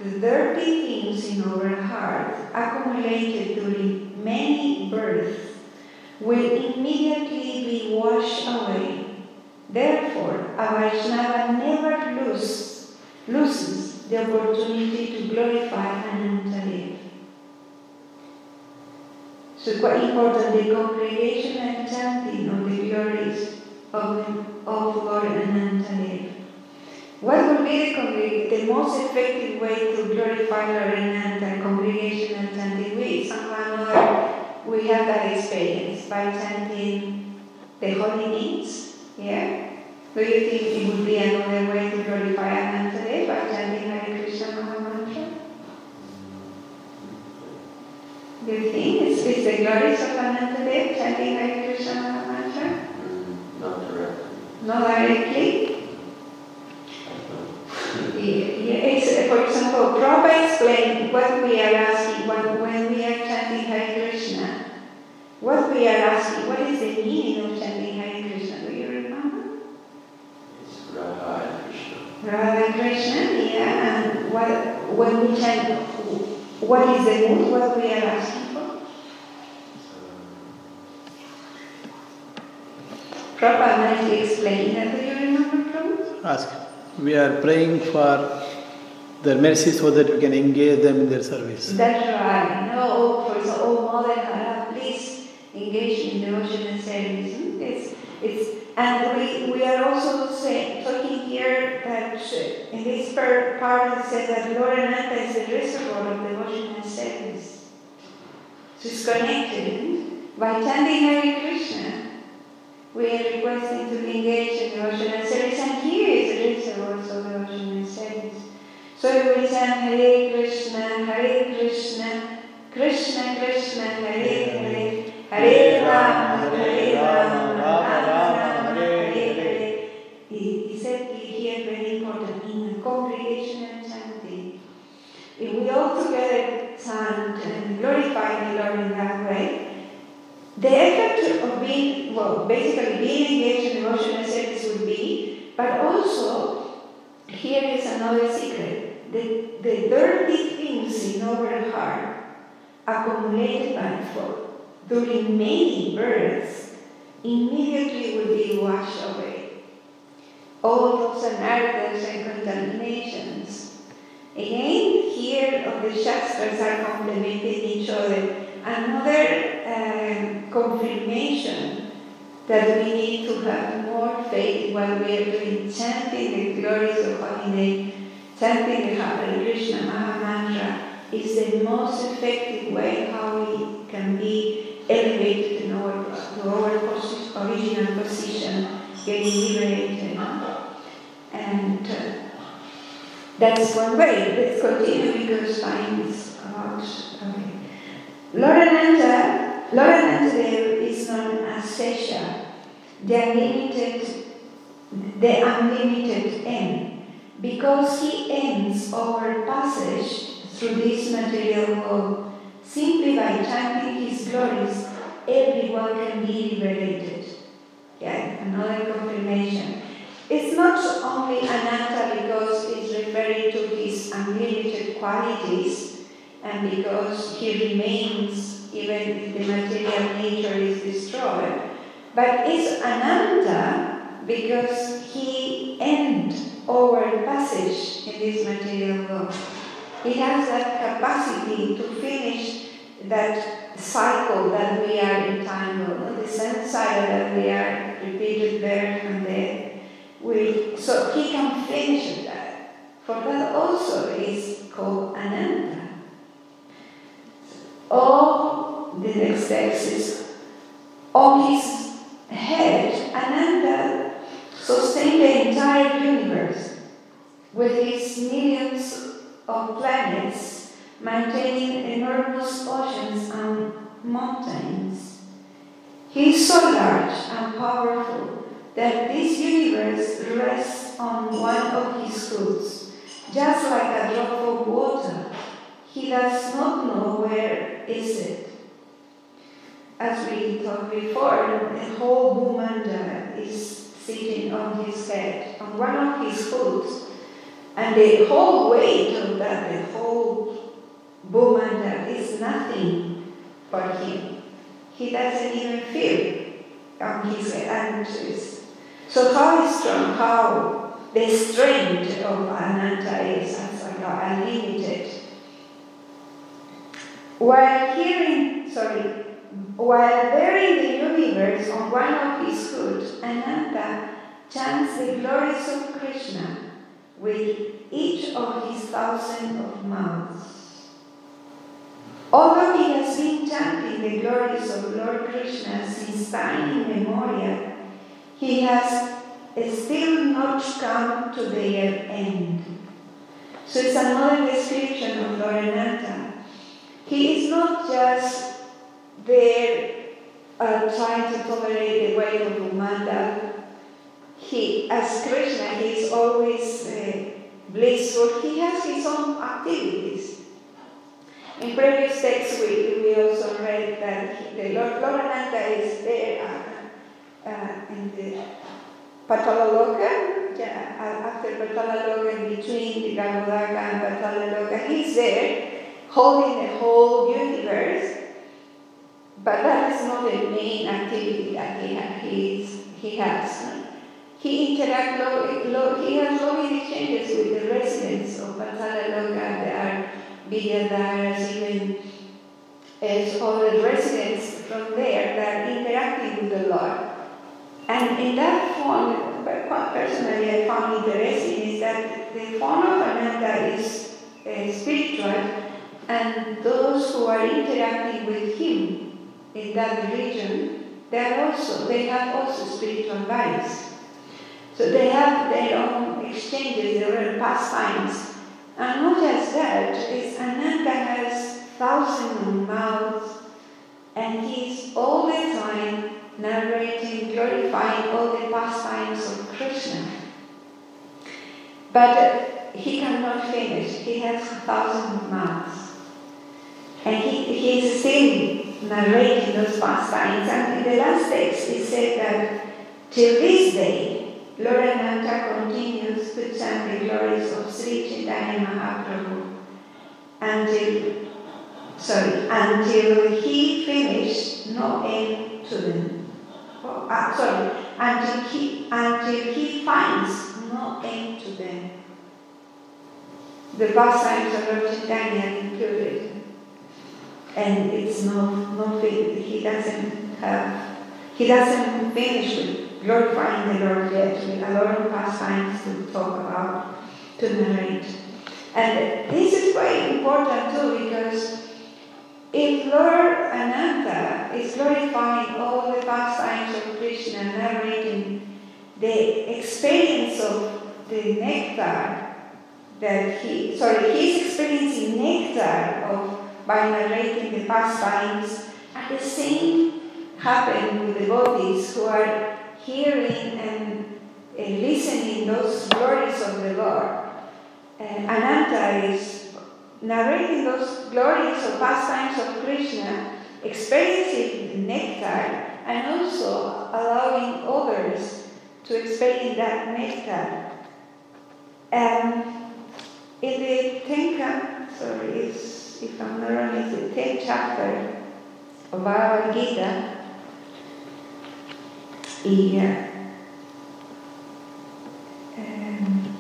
dirty things in our heart accumulated during many births will immediately be washed away. Therefore, a Vaishnava never lose, loses the opportunity to glorify Anantadev. So quite important, the and chanting of the glories of, of Lord Anantadev. What would be the, the most effective way to glorify Lord Ananta, congregation and chanting? We, someone or we have that experience by chanting the holy names. Yeah? Do you think it would be another way to glorify Anantadev by chanting Hare Krishna Maha Mantra? Do you think it's, it's the glories of Anantadev chanting Hare Krishna Maha Mantra? Mm, not directly. Not directly? It's, for eh, example, Prabhupada explained what we are asking when, when we are chanting Hare Krishna. What we are asking, what is the meaning of chanting Hare Krishna? Do you remember? It's Radha and Krishna. Radha Krishna, yeah, and what, when we chant, what is the mood, what we are asking for? Um, Prabhupada nicely explained that. Do you remember, Prabhupada? Ask. We are praying for their mercy so that we can engage them in their service. That's right. No, for example, oh Mother please engage in devotion and service. Hmm? It's, it's, and we, we are also say, talking here that uh, in this part it says that Lord Ananta is the reservoir of devotion and service. So it's connected. hmm? By chanting Hare Krishna, we are requesting to be engaged in devotion and service, and here is the reservoir of devotion and service. So we chant Hare Krishna, Hare Krishna, Krishna Krishna, Hare Hare, Hare Rama, Hare Rama, Rama Rama, Hare Hare. He he said here very important in congregational chanting. If we all together chant and glorify the Lord in that way, the effect of being, well, basically being engaged in emotional service would be, but also, here is another secret. The, the dirty things in our heart accumulated by for during many births immediately will be washed away. All those anarthas and contaminations. Again, here of the Shastras are complementing each other. Another um, confirmation that we need to have more faith while we are doing chanting the glories of Holy Name, chanting the Hare Krishna Maha Mantra is the most effective way how we can be elevated in our, to our posi- original position, getting liberated. And uh, that's one way. Let's continue because time is about. Okay. Lord Ananta, Lorananda is known as Sesha, the unlimited, the unlimited end, because he ends our passage through this material world. Simply by chanting his glories, everyone can be liberated. Yeah, another confirmation. It's not only Ananta because it's referring to his unlimited qualities and because he remains even if the material nature is destroyed, but it's Ananta because he ends our passage in this material world. He has that capacity to finish that cycle that we are entangled, the same cycle that we are repeated there and there. We, so he can finish that. For that also is called Ananta. All the next text is on his head, Ananta sustained the entire universe with his millions of planets maintaining enormous oceans and mountains. He is so large and powerful that this universe rests on one of his hooves, just like a drop of water. He does not know where is it. As we talked before, the whole Bhumanda uh, is sitting on his head, on one of his hooves, and the whole weight of that, the whole Bhumanda is nothing for him. He doesn't even feel on his head. So how strong, how the strength of Ananta is as unlimited. While hearing, sorry, while in the universe on one of his hoods, Ananta chants the glories of Krishna with each of his thousand of mouths. Although he has been chanting the glories of Lord Krishna since time immemorial, he has still not come to their end. So it's another description of Lord Ananta. He is not just there uh, trying to tolerate the weight of Umanda. He, as Krishna, he is always uh, blissful. He has his own activities. In previous texts, we, we also read that he, the Lord, Ananta is there uh, uh, in the Patalaloka, yeah, after Patalaloka, in between the Garbhodaka and Patalaloka. He's there holding the whole universe, but that is not the main activity that he, he, has. He interacts, lo- lo- he has long exchanges with the residents of Patalaloka. There are Vidyadharas, even as other residents from there that are interacting with the Lord. And in that form, personally I found interesting is that the form of Ananta is uh, spiritual, and those who are interacting with him in that region, they are also they have also spiritual bodies. So they have their own exchanges, their own pastimes. And not just that, is Ananta has thousands of mouths, and he's all the time narrating, glorifying all the pastimes of Krishna. But he cannot finish, he has thousands of mouths. And he, he's still narrating those pastimes. And in the last text, it said that till this day, Lord Ananta continues to chant the glories of Sri Chaitanya Mahaprabhu until, sorry, until he finished no end to them. Oh, uh, sorry, until he, until he finds no end to them. The pastimes of Lord Chaitanya included. And it's no, no, fin- he doesn't have, he doesn't finish glorifying the Lord yet. With a lot of pastimes to talk about, to narrate. And this is very important too because if Lord Ananta is glorifying all the pastimes of Krishna, narrating the experience of the nectar that he, sorry, he's experiencing nectar of by narrating the pastimes, and the same happen with the devotees who are hearing and uh, listening those glories of the Lord. Uh, Ananta is narrating those glories of pastimes of Krishna, experiencing the nectar, and also allowing others to experience that nectar. Um, in the Tenka, sorry, it's, if I'm not wrong, it's the 10th chapter of Bhagavad Gita. Y, uh, um,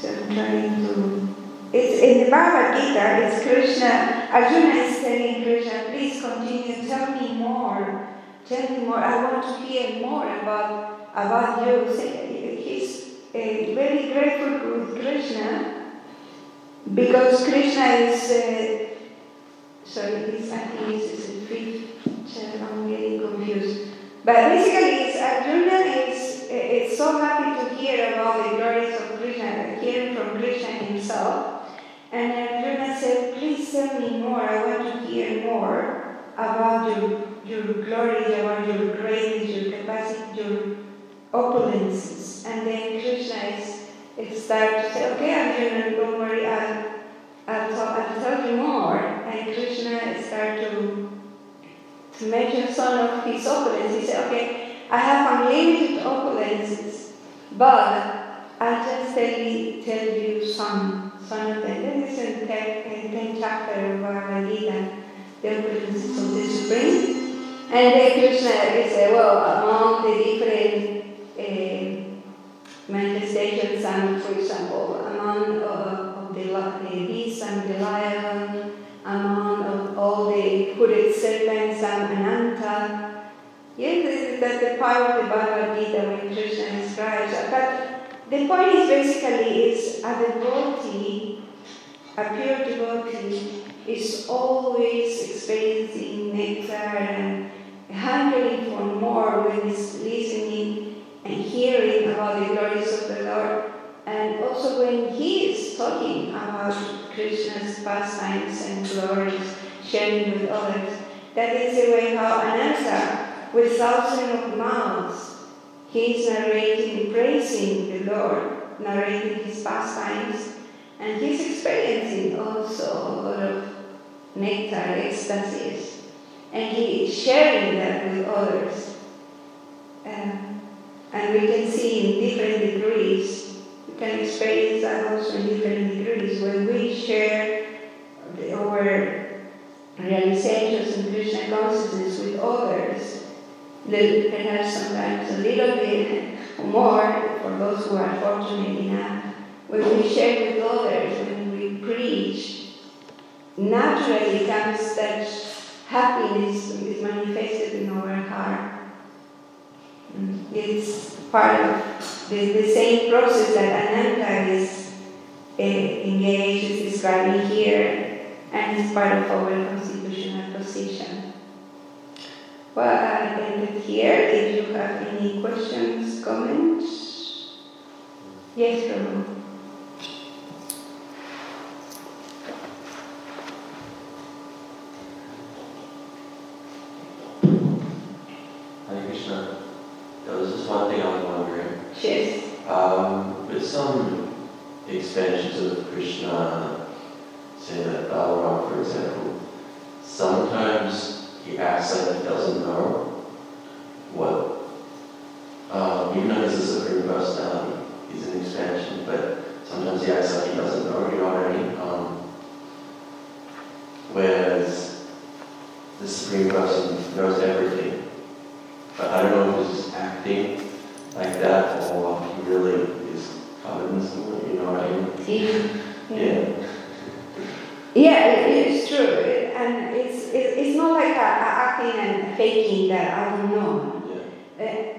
so I'm trying to. It's in the Bhagavad Gita, it's Krishna, Arjuna is telling Krishna, please continue, tell me more, tell me more, I want to hear more about, about you. Very grateful with Krishna because Krishna is, uh, sorry, it's, I think it's the fifth I'm getting confused. But basically, it's Arjuna is, is so happy to hear about the glories of Krishna, hearing from Krishna himself. And Arjuna said, please tell me more, I want to hear more about your, your glory, about your greatness, your capacity, your opulences. And then Krishna is, is start to say, okay, Arjuna, don't worry, I'll, I'll, talk, I'll tell you more. And Krishna start to, to mention some of his opulences. He said, okay, I have unlimited opulences, but I'll just tell you, tell you some some of them. This is in the 10th chapter of Bhagavad the opulences of the Supreme. And then Krishna is, uh, well, among the different uh, manifestations, and for example, among uh, of the, the beast and the lion, among of all the hooded serpents and Ananta. Yes, that's the part of the Bhagavad Gita when Krishna describes. But the point is basically is a devotee, a pure devotee, is always experiencing nectar and hungering for more when he's listening and hearing about the glories of the Lord. And also when he is talking about Krishna's pastimes and glories, sharing with others. That is the way how Ananta, with thousands of mouths, he is narrating, praising the Lord, narrating his pastimes, and he's experiencing also a lot of nectar, ecstasies, and he is sharing that with others. Um, and we can see in different degrees, we can experience that also in different degrees when we share the, our realizations in Krishna consciousness with others perhaps sometimes a little bit more for those who are fortunate enough. When we share with others, when we preach, naturally comes such happiness is manifested in our heart. It's part of the, the same process that Ananta is uh, engaged, is describing here, and it's part of our constitutional position. Well, I ended here. If you have any questions, comments? Yes, Prabhu. Hare Krishna. There was just one thing I was wondering. Yes. Um, with some expansions of Krishna, say that Balaram, for example, sometimes acts doesn't know what, uh, even though he's a supreme personality, he's an expansion, but sometimes he acts he doesn't know, you know what I mean? Um, whereas the supreme person knows everything, but I don't know if he's just acting like that or he really is covered in someone, you know what I mean? Yeah. Yeah. Yeah, it is true, and it's it, it's not like a, a acting and faking that I don't know. Yeah. Uh,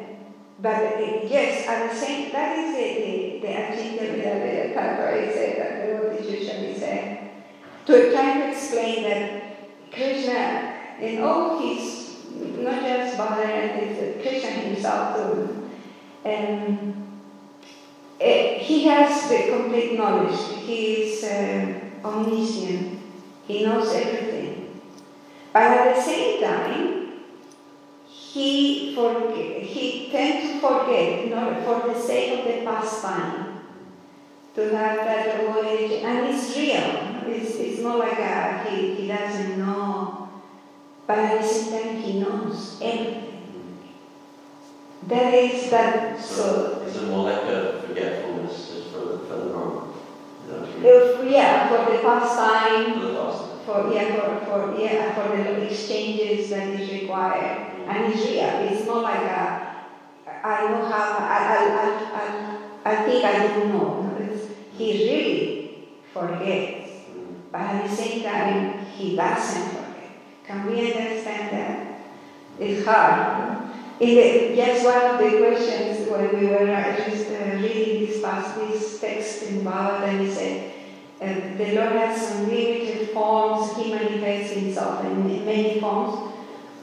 but uh, yes, at the same, that is the the, the Ajita Vidya Thakur said that the devotees usually say to try to explain that Krishna in all his not just Balaram, it's Krishna himself too, and uh, he has the complete He is. Uh, omniscient. He knows everything. But at the same time, he forget, he tends to forget, you know, for the sake of the pastime, to have that knowledge, and it's real. It's, it's not like a, he, he doesn't know, but at the same time he knows everything. That is that so. Is it more like a forgetfulness just for the, for the moment? Is that what you mean? If, yeah, for the pastime, For the past. for yeah for, for yeah for the exchanges that is required. And it's real. It's not like a I know how I I, I, I, I think I don't know. It's, he really forgets. But at the same time he doesn't forget. Can we understand that? It's hard. The, just one of the questions when we were uh, just reading this text in Bhagavad he said uh, the Lord has unlimited forms, He manifests Himself in many forms.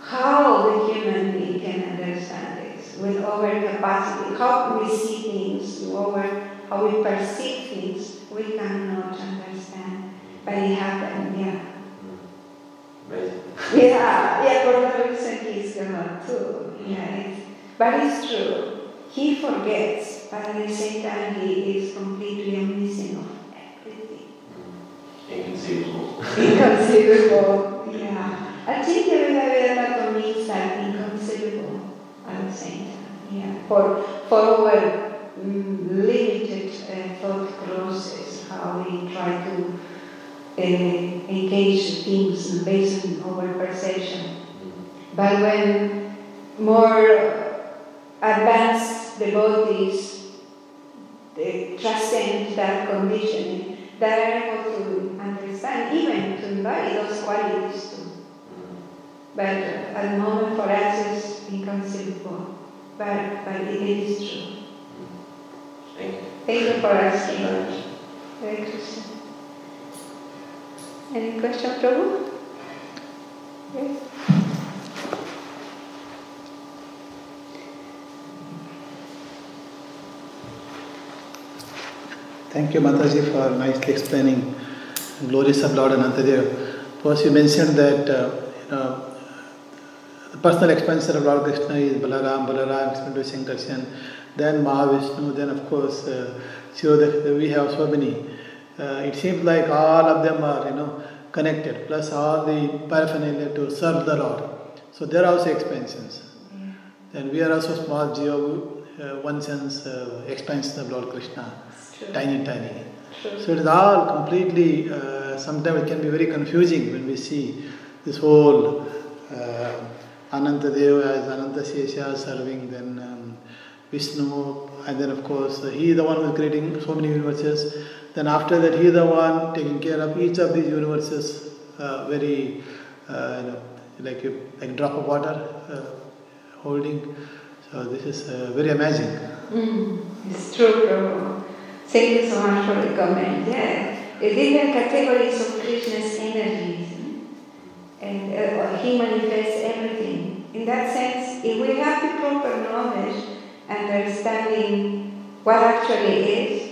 How the human being can understand this with overcapacity? How we see things, over how we perceive things, we cannot understand. But it happened, yeah. Amazing. Yeah, yeah, for that reason he's God too. Yeah, it's, but it's true. He forgets, but at the same time he is completely omniscient of everything. Inconceivable. Inconceivable, yeah. I think the Vedanta means that inconceivable at the same time, yeah. For, for our mm, limited uh, thought process, how we try to uh, engage things based on our perception. Mm. But when more advanced devotees they transcend that conditioning, they are able to understand, even to embody those qualities too. But at the moment for us it's inconceivable. But, but it is true. Thank you. Thank you for asking. Hare Krishna. Any question, Prabhu? Yes? Thank you, Mataji, for nicely explaining glories of Lord Anantadev. First, you mentioned that uh, you know the personal expansion of Lord Krishna is Balaram, Balaram explained to Shankarshan, then Mahavishnu, then of course uh, we have so many. Uh, it seems like all of them are you know connected, plus all the paraphernalia to serve the Lord. So there are also expansions. Then we are also small geo, uh, one sense uh, expansion of Lord Krishna, true. tiny, tiny. True. So it is all completely, uh, sometimes it can be very confusing when we see this whole uh, Anantadeva as Anantasesha serving, then um, Vishnu, and then of course uh, he is the one who is creating so many universes. Then after that he is the one taking care of each of these universes uh, very, uh, you know, like a like drop of water uh, holding. So this is uh, very amazing. Mm, it's true. Thank you so much for the comment. Yeah, the different categories of Krishna's energies, and uh, he manifests everything. In that sense, if we have the proper knowledge, understanding what actually is,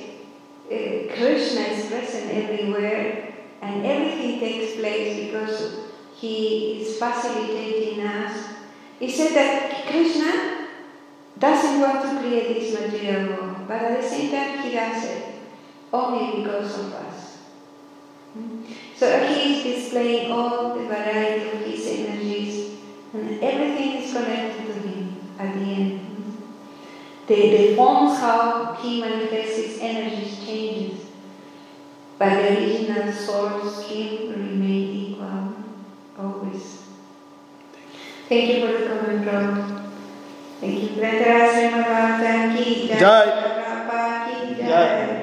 uh, Krishna is present everywhere, and everything takes place because he is facilitating us. He said that Krishna doesn't want to create this material world, but at the same time he does it. only because of us. So he is displaying all the variety of his energies, and everything is connected to him at the end. The, the forms how he manifests his energies changes, but the original source scheme remain equal always. Thank you for the comment, Rob. Thank you. Granthraj Srimad Bhagavatam ki jai. Jai.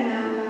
Prabhupada